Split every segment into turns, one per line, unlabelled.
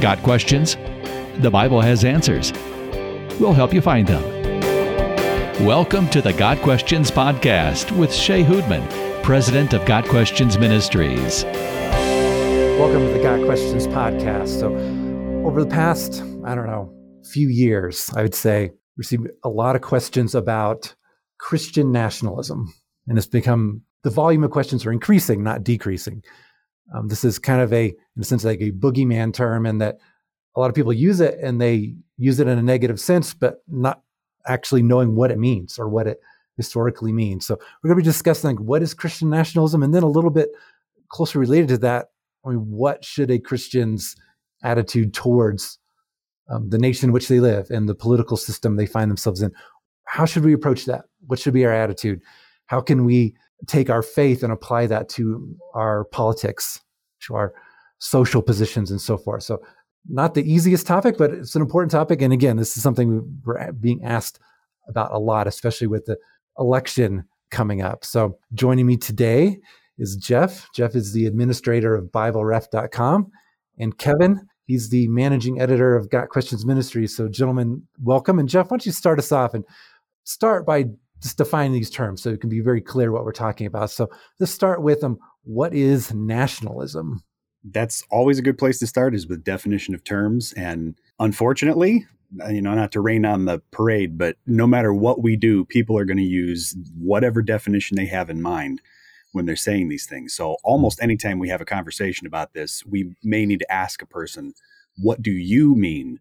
Got questions? The Bible has answers. We'll help you find them. Welcome to the Got Questions Podcast with Shea Houdmann, President of Got Questions Ministries.
Welcome to the Got Questions Podcast. So, over the past, I don't know, few years, I would say, received a lot of questions about Christian nationalism. And it's become the volume of questions are increasing, not decreasing. Um, this is kind of a, in a sense, like a boogeyman term, and that a lot of people use it and they use it in a negative sense, but not actually knowing what it means or what it historically means. So we're going to be discussing like what is Christian nationalism, and then a little bit closer related to that, I mean, what should a Christian's attitude towards um, the nation in which they live and the political system they find themselves in? How should we approach that? What should be our attitude? How can we take our faith and apply that to our politics, to our social positions, and so forth. So, not the easiest topic, but it's an important topic. And again, this is something we're being asked about a lot, especially with the election coming up. So, joining me today is Jeff. Jeff is the administrator of BibleRef.com, and Kevin. He's the managing editor of Got Questions Ministries. So, gentlemen, welcome. And Jeff, why don't you start us off and start by just define these terms so it can be very clear what we're talking about. So let's start with them. what is nationalism?
That's always a good place to start is with definition of terms. And unfortunately, uh, you know, not to rain on the parade, but no matter what we do, people are going to use whatever definition they have in mind when they're saying these things. So almost anytime we have a conversation about this, we may need to ask a person, what do you mean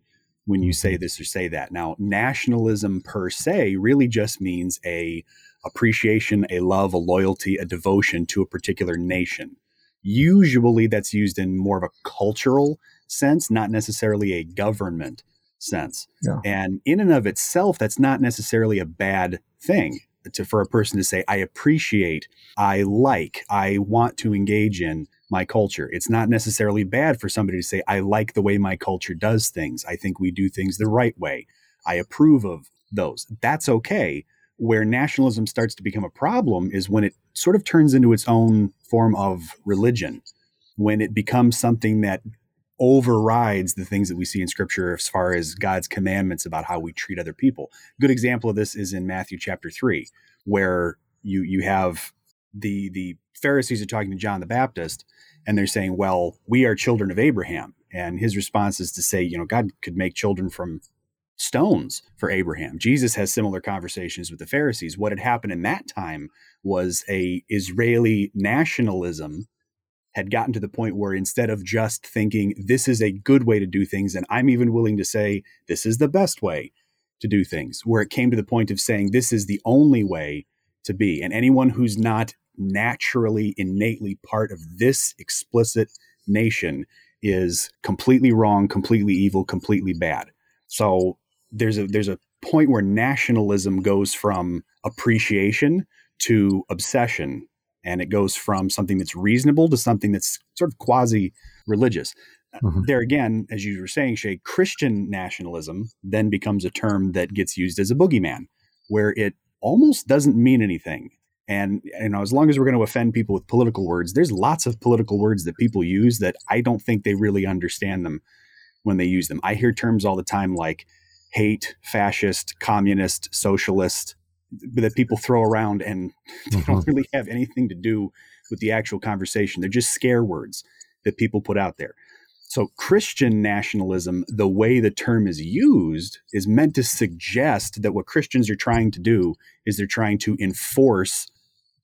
when you say this or say that. Now, nationalism per se really just means a appreciation, a love, a loyalty, a devotion to a particular nation. Usually that's used in more of a cultural sense, not necessarily a government sense. Yeah. And in and of itself, that's not necessarily a bad thing to, for a person to say, I appreciate, I like, I want to engage in my culture. It's not necessarily bad for somebody to say, I like the way my culture does things. I think we do things the right way. I approve of those. That's okay. Where nationalism starts to become a problem is when it sort of turns into its own form of religion, when it becomes something that overrides the things that we see in scripture as far as God's commandments about how we treat other people. Good example of this is in Matthew chapter 3 where you you have the the Pharisees are talking to John the Baptist and they're saying, "Well, we are children of Abraham." And his response is to say, you know, God could make children from stones for Abraham. Jesus has similar conversations with the Pharisees. What had happened in that time was a Israeli nationalism had gotten to the point where instead of just thinking this is a good way to do things and I'm even willing to say this is the best way to do things, where it came to the point of saying this is the only way to be. And anyone who's not naturally, innately part of this explicit nation is completely wrong, completely evil, completely bad. So there's a there's a point where nationalism goes from appreciation to obsession and it goes from something that's reasonable to something that's sort of quasi religious. Mm-hmm. There again, as you were saying, Shea, Christian nationalism then becomes a term that gets used as a boogeyman, where it almost doesn't mean anything. And you know, as long as we're going to offend people with political words, there's lots of political words that people use that I don't think they really understand them when they use them. I hear terms all the time like hate, fascist, communist, socialist that people throw around and mm-hmm. don't really have anything to do with the actual conversation. They're just scare words that people put out there. So, Christian nationalism, the way the term is used, is meant to suggest that what Christians are trying to do is they're trying to enforce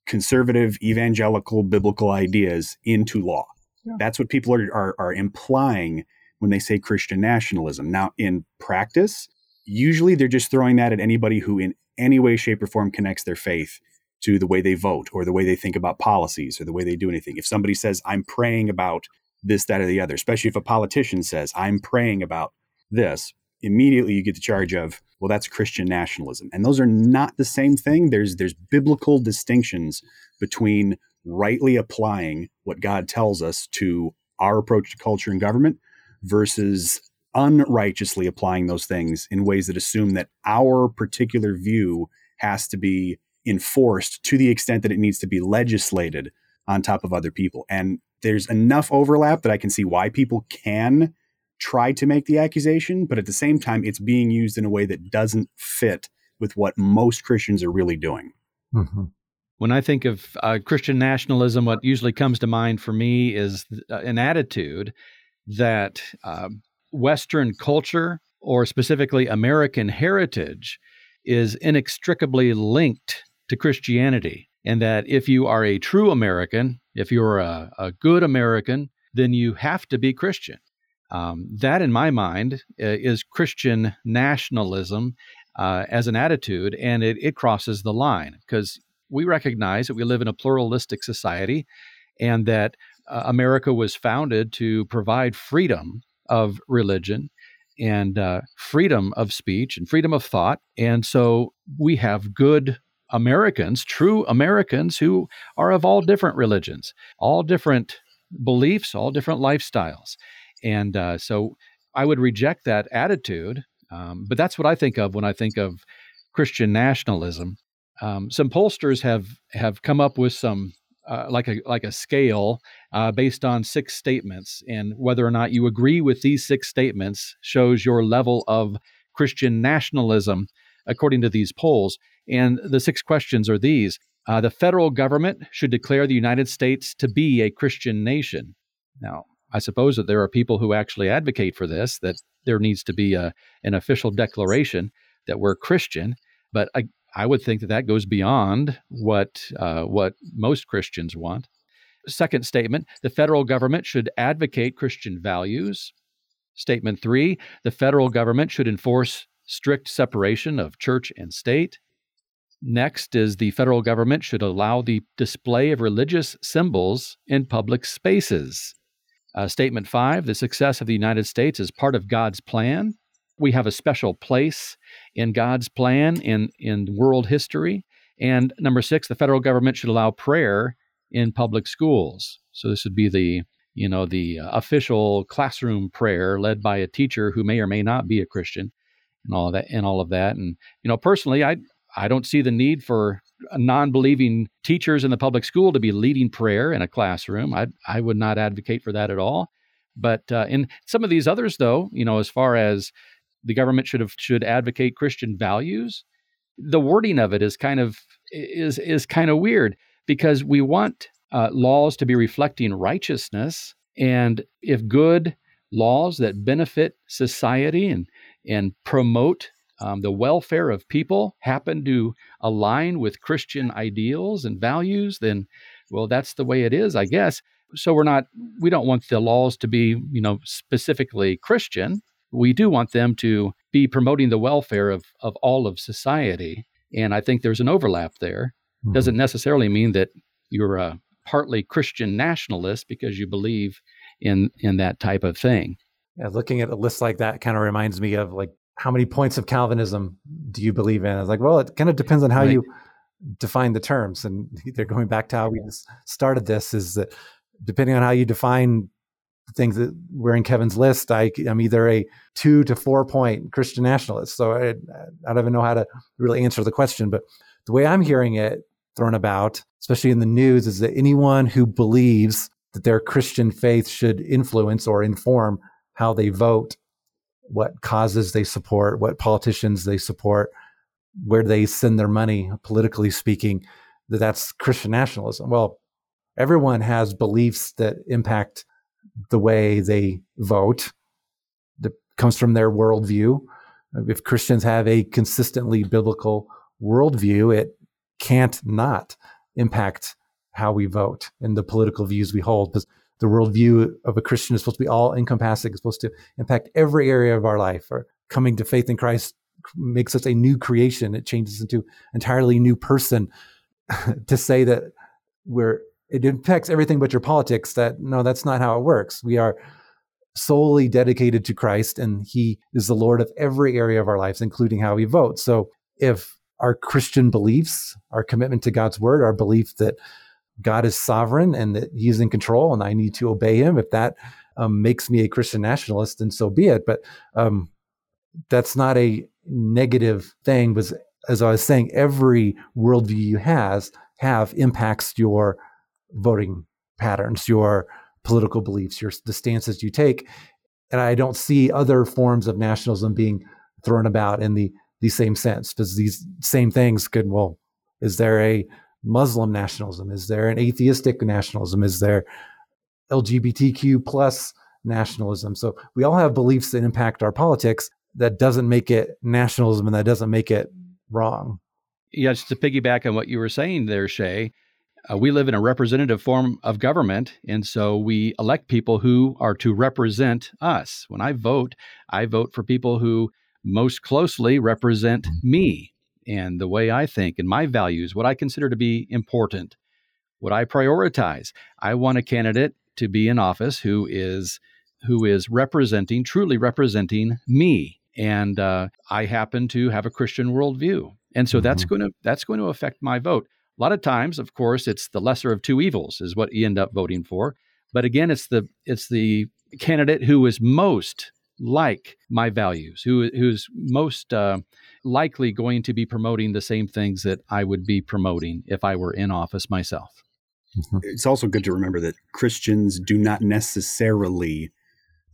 conservative, evangelical, biblical ideas into law. Yeah. That's what people are, are, are implying when they say Christian nationalism. Now, in practice, usually they're just throwing that at anybody who, in any way, shape, or form, connects their faith to the way they vote or the way they think about policies or the way they do anything. If somebody says, I'm praying about this, that, or the other, especially if a politician says, I'm praying about this, immediately you get the charge of, well, that's Christian nationalism. And those are not the same thing. There's there's biblical distinctions between rightly applying what God tells us to our approach to culture and government versus unrighteously applying those things in ways that assume that our particular view has to be enforced to the extent that it needs to be legislated on top of other people. And there's enough overlap that I can see why people can try to make the accusation, but at the same time, it's being used in a way that doesn't fit with what most Christians are really doing.
Mm-hmm. When I think of uh, Christian nationalism, what usually comes to mind for me is uh, an attitude that uh, Western culture, or specifically American heritage, is inextricably linked to Christianity. And that if you are a true American, if you're a, a good American, then you have to be Christian. Um, that, in my mind, is Christian nationalism uh, as an attitude, and it, it crosses the line because we recognize that we live in a pluralistic society and that uh, America was founded to provide freedom of religion and uh, freedom of speech and freedom of thought. And so we have good Americans, true Americans, who are of all different religions, all different beliefs, all different lifestyles. And uh, so I would reject that attitude. Um, but that's what I think of when I think of Christian nationalism. Um, some pollsters have have come up with some uh, like a like a scale uh, based on six statements, and whether or not you agree with these six statements shows your level of Christian nationalism, according to these polls. And the six questions are these: uh, The federal government should declare the United States to be a Christian nation. Now, I suppose that there are people who actually advocate for this, that there needs to be a, an official declaration that we're Christian. But I, I would think that that goes beyond what, uh, what most Christians want. Second statement the federal government should advocate Christian values. Statement three the federal government should enforce strict separation of church and state. Next is the federal government should allow the display of religious symbols in public spaces. Uh, statement five the success of the United States is part of God's plan. We have a special place in God's plan in, in world history. And number six, the federal government should allow prayer in public schools. So this would be the you know the uh, official classroom prayer led by a teacher who may or may not be a Christian, and all of that and all of that. And you know personally, I I don't see the need for non-believing teachers in the public school to be leading prayer in a classroom. I I would not advocate for that at all. But uh, in some of these others, though, you know, as far as the government should have should advocate Christian values, the wording of it is kind of is is kind of weird because we want uh, laws to be reflecting righteousness, and if good laws that benefit society and and promote um, the welfare of people happen to align with Christian ideals and values, then, well, that's the way it is, I guess. So we're not, we don't want the laws to be, you know, specifically Christian. We do want them to be promoting the welfare of, of all of society. And I think there's an overlap there. Mm-hmm. Doesn't necessarily mean that you're a partly Christian nationalist because you believe in in that type of thing.
Yeah, looking at a list like that kind of reminds me of like how many points of Calvinism do you believe in? I was like, well, it kind of depends on how right. you define the terms. And they're going back to how we started this is that depending on how you define things that were in Kevin's list, I, am either a two to four point Christian nationalist. So I, I don't even know how to really answer the question. But the way I'm hearing it thrown about, especially in the news, is that anyone who believes that their Christian faith should influence or inform how they vote what causes they support, what politicians they support, where they send their money, politically speaking, that that's Christian nationalism. Well, everyone has beliefs that impact the way they vote that comes from their worldview. If Christians have a consistently biblical worldview, it can't not impact how we vote and the political views we hold. Because the worldview of a Christian is supposed to be all encompassing, it's supposed to impact every area of our life. Or coming to faith in Christ makes us a new creation. It changes into entirely new person. to say that we're it impacts everything but your politics, that no, that's not how it works. We are solely dedicated to Christ, and He is the Lord of every area of our lives, including how we vote. So if our Christian beliefs, our commitment to God's word, our belief that God is sovereign and that He's in control, and I need to obey Him. If that um, makes me a Christian nationalist, then so be it. But um, that's not a negative thing. Because as I was saying, every worldview you has have impacts your voting patterns, your political beliefs, your the stances you take. and I don't see other forms of nationalism being thrown about in the the same sense because these same things could well is there a Muslim nationalism? Is there an atheistic nationalism? Is there LGBTQ plus nationalism? So we all have beliefs that impact our politics. That doesn't make it nationalism, and that doesn't make it wrong.
Yeah, just to piggyback on what you were saying there, Shea, uh, we live in a representative form of government, and so we elect people who are to represent us. When I vote, I vote for people who most closely represent me and the way I think and my values, what I consider to be important, what I prioritize. I want a candidate to be in office who is who is representing, truly representing me. And uh, I happen to have a Christian worldview, and so mm-hmm. that's going to that's going to affect my vote. A lot of times, of course, it's the lesser of two evils is what you end up voting for. But again, it's the it's the candidate who is most like my values, who who's most uh, likely going to be promoting the same things that I would be promoting if I were in office myself.
Mm-hmm. It's also good to remember that Christians do not necessarily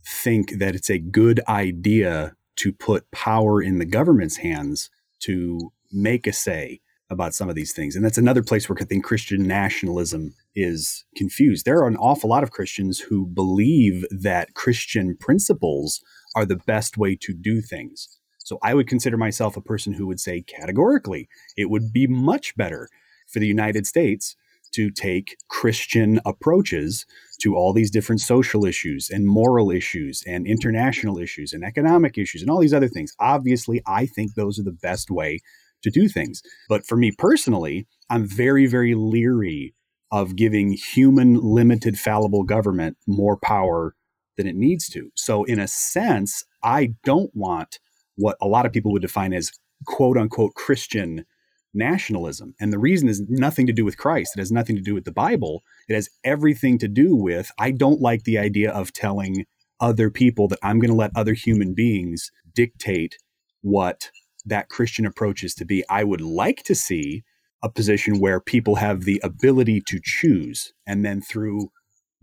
think that it's a good idea to put power in the government's hands to make a say about some of these things. And that's another place where I think Christian nationalism is confused. There are an awful lot of Christians who believe that Christian principles are the best way to do things. So I would consider myself a person who would say categorically it would be much better for the United States to take Christian approaches to all these different social issues and moral issues and international issues and economic issues and all these other things. Obviously, I think those are the best way to do things. But for me personally, I'm very, very leery of giving human limited fallible government more power than it needs to. So, in a sense, I don't want what a lot of people would define as quote unquote Christian nationalism. And the reason is nothing to do with Christ. It has nothing to do with the Bible. It has everything to do with I don't like the idea of telling other people that I'm going to let other human beings dictate what that Christian approach is to be. I would like to see a position where people have the ability to choose and then through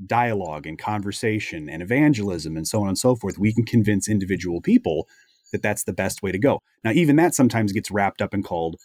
dialogue and conversation and evangelism and so on and so forth, we can convince individual people that that's the best way to go. Now, even that sometimes gets wrapped up and called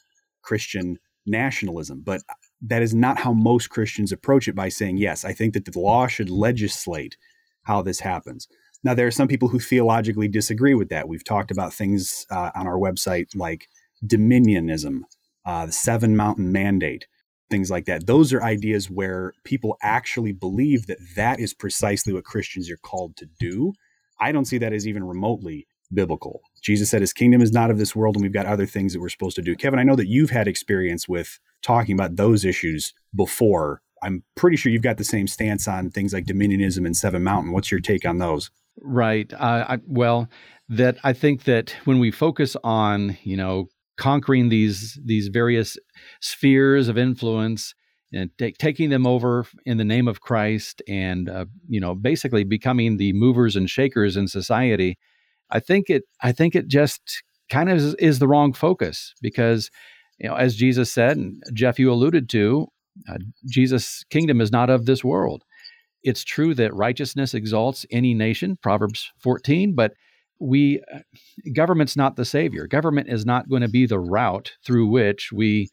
Christian nationalism, but that is not how most Christians approach it by saying, yes, I think that the law should legislate how this happens. Now, there are some people who theologically disagree with that. We've talked about things uh, on our website like dominionism, uh, the seven mountain mandate, things like that. Those are ideas where people actually believe that that is precisely what Christians are called to do. I don't see that as even remotely biblical. Jesus said his kingdom is not of this world, and we've got other things that we're supposed to do. Kevin, I know that you've had experience with talking about those issues before. I'm pretty sure you've got the same stance on things like dominionism and Seven Mountain. What's your take on those?
Right. Uh, I, well, that I think that when we focus on, you know, conquering these these various spheres of influence and t- taking them over in the name of Christ, and uh, you know, basically becoming the movers and shakers in society, I think it I think it just kind of is, is the wrong focus because you know as Jesus said and Jeff you alluded to uh, Jesus kingdom is not of this world. It's true that righteousness exalts any nation Proverbs 14 but we uh, government's not the savior. Government is not going to be the route through which we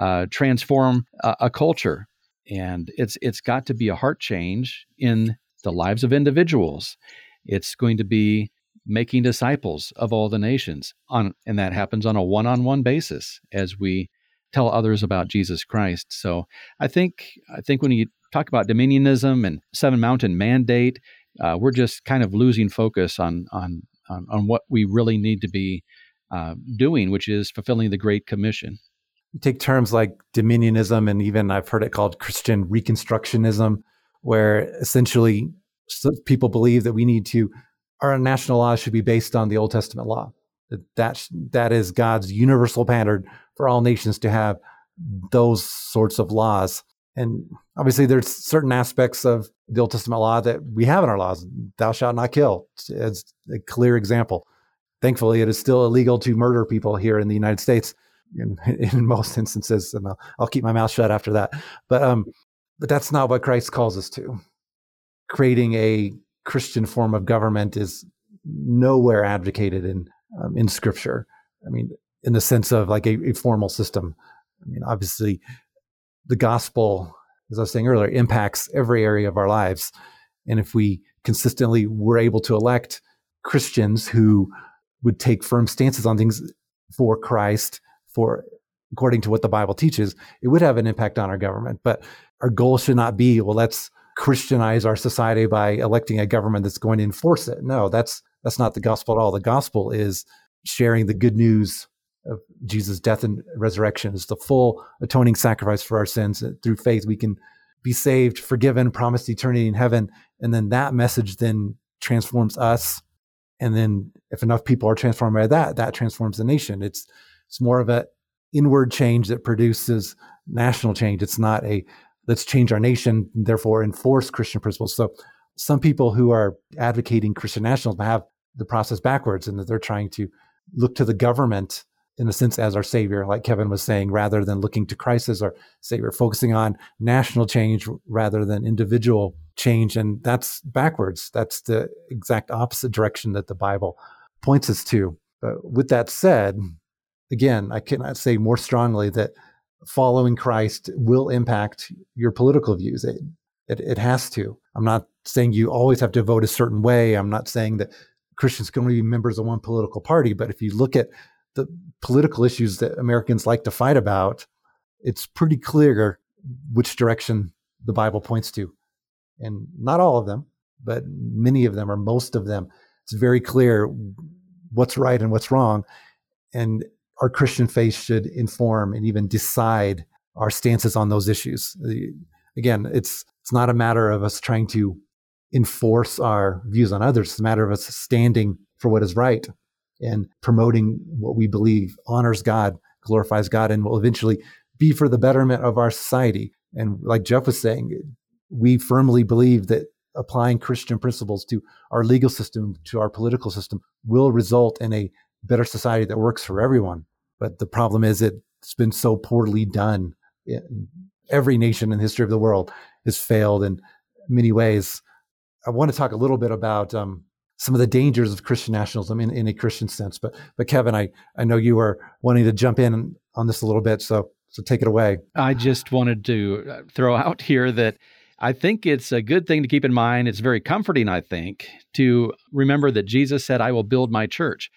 uh, transform a, a culture and it's it's got to be a heart change in the lives of individuals. It's going to be making disciples of all the nations on and that happens on a one-on-one basis as we tell others about Jesus Christ. So I think I think when you talk about dominionism and seven mountain mandate, uh, we're just kind of losing focus on on on, on what we really need to be uh, doing, which is fulfilling the Great Commission.
Take terms like dominionism, and even I've heard it called Christian Reconstructionism, where essentially people believe that we need to our national law should be based on the Old Testament law. That that, that is God's universal pattern for all nations to have those sorts of laws. And obviously, there's certain aspects of the Old Testament law that we have in our laws. Thou shalt not kill. It's a clear example. Thankfully, it is still illegal to murder people here in the United States in, in most instances. And I'll, I'll, keep my mouth shut after that. But um, but that's not what Christ calls us to. Creating a Christian form of government is nowhere advocated in um, in Scripture. I mean, in the sense of like a, a formal system. I mean, obviously, the gospel, as I was saying earlier, impacts every area of our lives, and if we consistently were able to elect Christians who would take firm stances on things for Christ, for according to what the Bible teaches, it would have an impact on our government. But our goal should not be, well, let's Christianize our society by electing a government that's going to enforce it. No, that's that's not the gospel at all. The gospel is sharing the good news of Jesus' death and resurrection. is the full atoning sacrifice for our sins. Through faith, we can be saved, forgiven, promised eternity in heaven. And then that message then transforms us. And then if enough people are transformed by that, that transforms the nation. It's it's more of a inward change that produces national change. It's not a let's change our nation, therefore enforce Christian principles. So some people who are advocating Christian nationalism have the process backwards and that they're trying to look to the government in a sense as our savior, like Kevin was saying, rather than looking to Christ as our savior, focusing on national change rather than individual change. And that's backwards. That's the exact opposite direction that the Bible points us to. But with that said, again, I cannot say more strongly that following Christ will impact your political views. It, it, it has to. I'm not saying you always have to vote a certain way. I'm not saying that Christians can only be members of one political party. But if you look at the political issues that Americans like to fight about, it's pretty clear which direction the Bible points to. And not all of them, but many of them or most of them. It's very clear what's right and what's wrong. And our Christian faith should inform and even decide our stances on those issues. Again, it's it's not a matter of us trying to enforce our views on others. It's a matter of us standing for what is right and promoting what we believe honors God, glorifies God, and will eventually be for the betterment of our society. And like Jeff was saying, we firmly believe that applying Christian principles to our legal system, to our political system, will result in a better society that works for everyone. But the problem is it's been so poorly done. Every nation in the history of the world has failed in many ways. I want to talk a little bit about um, some of the dangers of Christian nationalism in, in a Christian sense. But but Kevin, I, I know you were wanting to jump in on this a little bit, so so take it away.
I just wanted to uh, throw out here that I think it's a good thing to keep in mind. It's very comforting, I think, to remember that Jesus said, "I will build my church."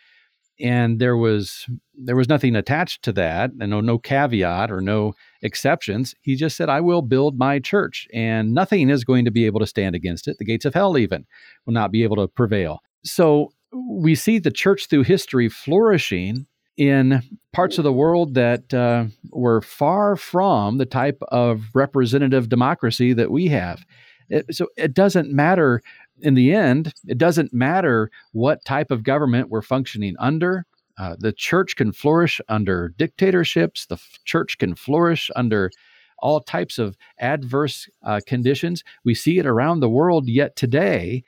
And there was there was nothing attached to that and no, no caveat or no exceptions. He just said i will build my church and nothing is going to be able to stand against it. The gates of hell even will not be able to prevail. So we see the church through history flourishing in parts of the world that uh, were far from the type of representative democracy that we have. It, so it doesn't matter in the end, it doesn't matter what type of government we're functioning under. Uh, the church can flourish under dictatorships. The f- church can flourish under all types of adverse uh, conditions. We see it around the world yet today.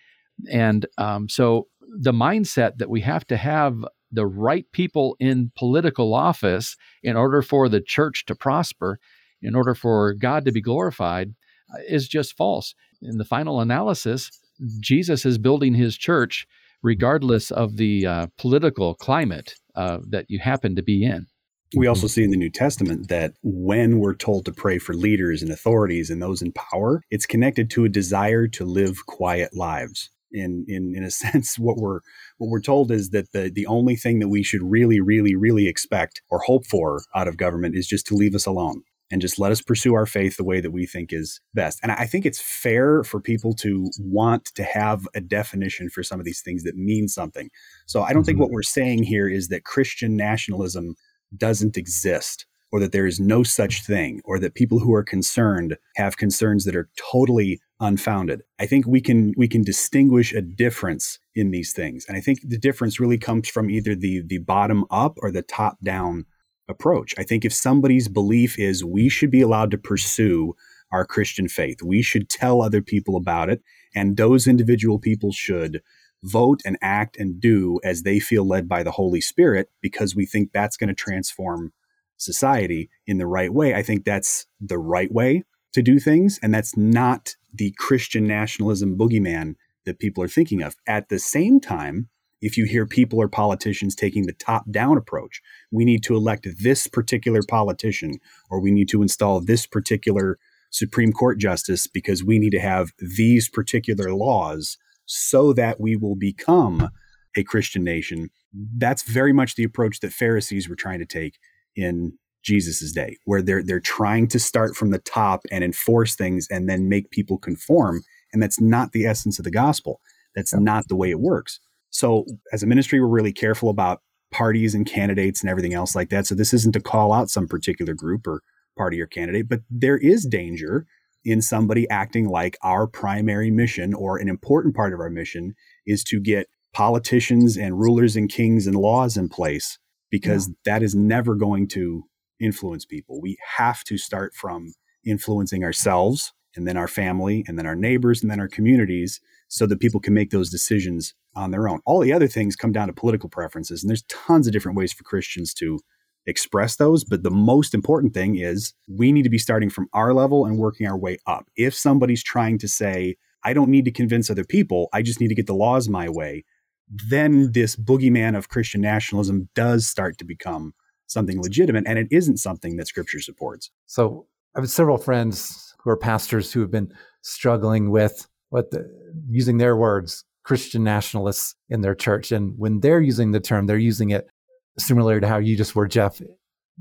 And um, so the mindset that we have to have the right people in political office in order for the church to prosper, in order for God to be glorified, uh, is just false. In the final analysis, Jesus is building his church regardless of the uh, political climate uh, that you happen to be in.
We also see in the New Testament that when we're told to pray for leaders and authorities and those in power, it's connected to a desire to live quiet lives. In, in in a sense, what we're what we're told is that the the only thing that we should really, really, really expect or hope for out of government is just to leave us alone and just let us pursue our faith the way that we think is best. And I think it's fair for people to want to have a definition for some of these things that mean something. So I don't mm-hmm. think what we're saying here is that Christian nationalism doesn't exist or that there is no such thing or that people who are concerned have concerns that are totally unfounded. I think we can we can distinguish a difference in these things. And I think the difference really comes from either the the bottom up or the top down approach. I think if somebody's belief is we should be allowed to pursue our Christian faith, we should tell other people about it, and those individual people should vote and act and do as they feel led by the Holy Spirit because we think that's going to transform society in the right way. I think that's the right way to do things, and that's not the Christian nationalism boogeyman that people are thinking of. At the same time, if you hear people or politicians taking the top down approach, we need to elect this particular politician or we need to install this particular Supreme Court justice because we need to have these particular laws so that we will become a Christian nation. That's very much the approach that Pharisees were trying to take in Jesus's day, where they're they're trying to start from the top and enforce things and then make people conform. And that's not the essence of the gospel. That's not the way it works. So as a ministry, we're really careful about parties and candidates and everything else like that. So this isn't to call out some particular group or party or candidate, but there is danger in somebody acting like our primary mission or an important part of our mission is to get politicians and rulers and kings and laws in place because yeah. that is never going to influence people. We have to start from influencing ourselves and then our family and then our neighbors and then our communities so that people can make those decisions on their own. All the other things come down to political preferences, and there's tons of different ways for Christians to express those. But the most important thing is we need to be starting from our level and working our way up. If somebody's trying to say, I don't need to convince other people, I just need to get the laws my way, then this boogeyman of Christian nationalism does start to become something legitimate, and it isn't something that scripture supports.
So I have several friends who are pastors who have been struggling with what the, using their words, Christian nationalists in their church. And when they're using the term, they're using it similar to how you just were, Jeff,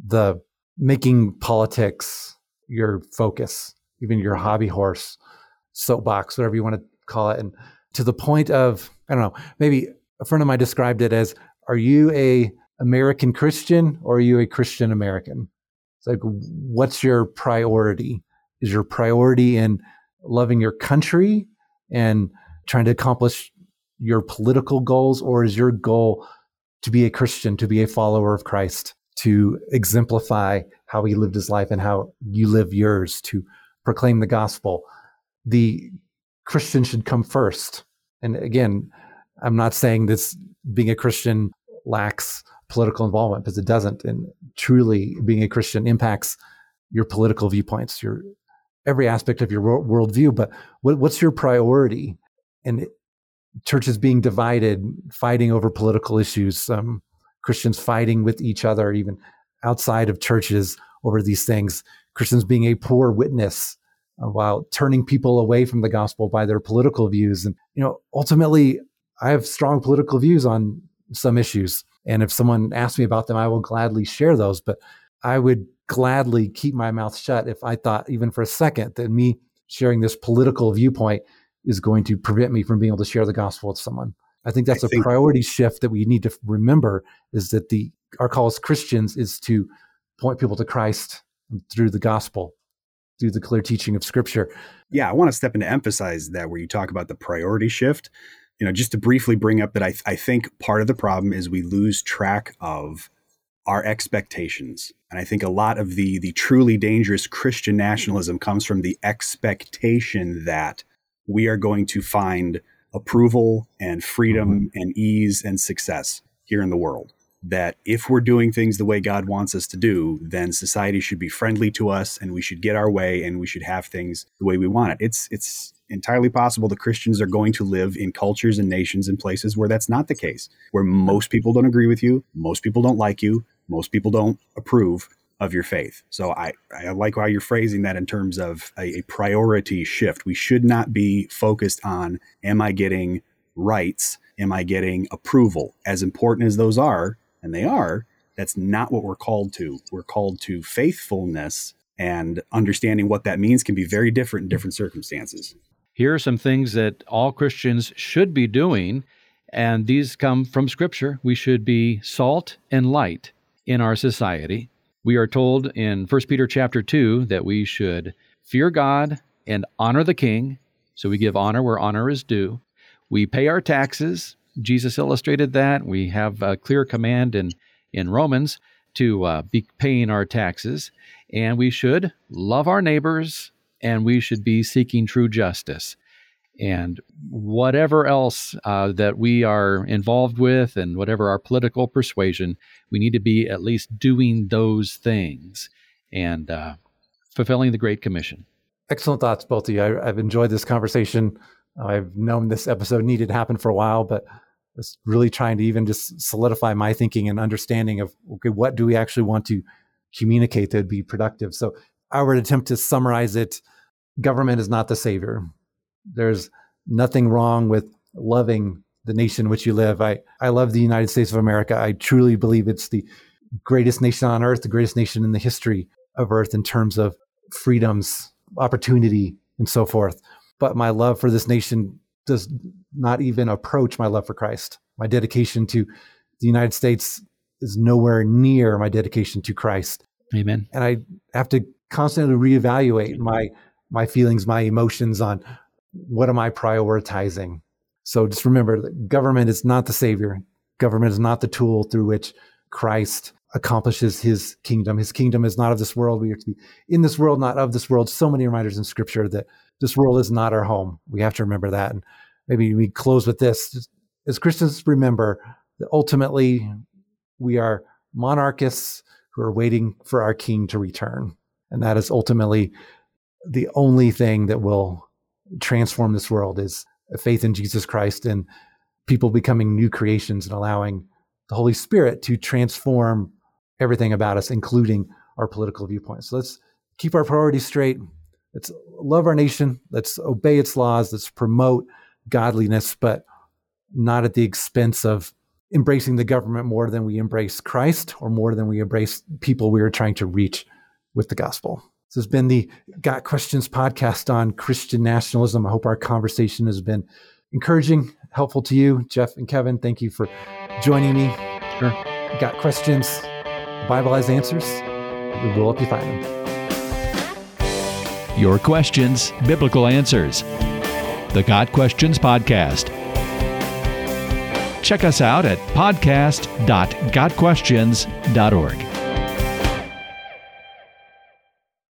the making politics your focus, even your hobby horse, soapbox, whatever you want to call it. And to the point of, I don't know, maybe a friend of mine described it as, are you a American Christian or are you a Christian American? It's like, what's your priority? Is your priority in loving your country and trying to accomplish your political goals, or is your goal to be a Christian, to be a follower of Christ, to exemplify how he lived his life and how you live yours, to proclaim the gospel? The Christian should come first. And again, I'm not saying this being a Christian lacks political involvement because it doesn't. And truly, being a Christian impacts your political viewpoints, your every aspect of your worldview, but what, what's your priority? And churches being divided, fighting over political issues, um, Christians fighting with each other, even outside of churches over these things, Christians being a poor witness uh, while turning people away from the gospel by their political views. And, you know, ultimately, I have strong political views on some issues. And if someone asks me about them, I will gladly share those. But I would gladly keep my mouth shut if I thought, even for a second, that me sharing this political viewpoint is going to prevent me from being able to share the gospel with someone. I think that's I a think, priority shift that we need to remember is that the our call as Christians is to point people to Christ through the gospel, through the clear teaching of Scripture.
Yeah, I want to step in to emphasize that where you talk about the priority shift. You know, just to briefly bring up that I, I think part of the problem is we lose track of our expectations. And I think a lot of the the truly dangerous Christian nationalism comes from the expectation that we are going to find approval and freedom mm-hmm. and ease and success here in the world. That if we're doing things the way God wants us to do, then society should be friendly to us and we should get our way and we should have things the way we want it. It's it's entirely possible that Christians are going to live in cultures and nations and places where that's not the case, where most people don't agree with you, most people don't like you, most people don't approve of your faith. So I, I like how you're phrasing that in terms of a, a priority shift. We should not be focused on am I getting rights? Am I getting approval? As important as those are, and they are, that's not what we're called to. We're called to faithfulness and understanding what that means can be very different in different circumstances.
Here are some things that all Christians should be doing, and these come from Scripture. We should be salt and light in our society. We are told in 1 Peter chapter 2 that we should fear God and honor the king. So we give honor where honor is due. We pay our taxes. Jesus illustrated that. We have a clear command in, in Romans to uh, be paying our taxes. And we should love our neighbors and we should be seeking true justice and whatever else uh, that we are involved with and whatever our political persuasion, we need to be at least doing those things and uh, fulfilling the Great Commission.
Excellent thoughts, both of you. I, have enjoyed this conversation. I've known this episode needed to happen for a while, but was really trying to even just solidify my thinking and understanding of okay, what do we actually want to communicate that would be productive. So I would attempt to summarize it. Government is not the savior. There's nothing wrong with loving the nation in which you live. I, I love the United States of America. I truly believe it's the greatest nation on earth, the greatest nation in the history of earth in terms of freedoms, opportunity, and so forth. But my love for this nation does not even approach my love for Christ. My dedication to the United States is nowhere near my dedication to Christ.
Amen.
And I have to constantly reevaluate my my feelings, my emotions on what am I prioritizing. So just remember that government is not the savior. Government is not the tool through which Christ accomplishes his kingdom. His kingdom is not of this world. We are to be in this world, not of this world. So many reminders in scripture that this world is not our home. We have to remember that. And maybe we close with this. As Christians, remember that ultimately we are monarchists who are waiting for our king to return. And that is ultimately the only thing that will transform this world is faith in Jesus Christ and people becoming new creations and allowing the Holy Spirit to transform everything about us, including our political viewpoints. So let's keep our priorities straight. Let's love our nation. Let's obey its laws. Let's promote godliness, but not at the expense of embracing the government more than we embrace Christ or more than we embrace people we are trying to reach with the gospel. This has been the Got Questions podcast on Christian nationalism. I hope our conversation has been encouraging, helpful to you. Jeff and Kevin, thank you for joining me.
Sure.
Got questions? Bible has answers. We will help you find them.
Your questions, biblical answers. The Got Questions Podcast. Check us out at podcast.gotquestions.org.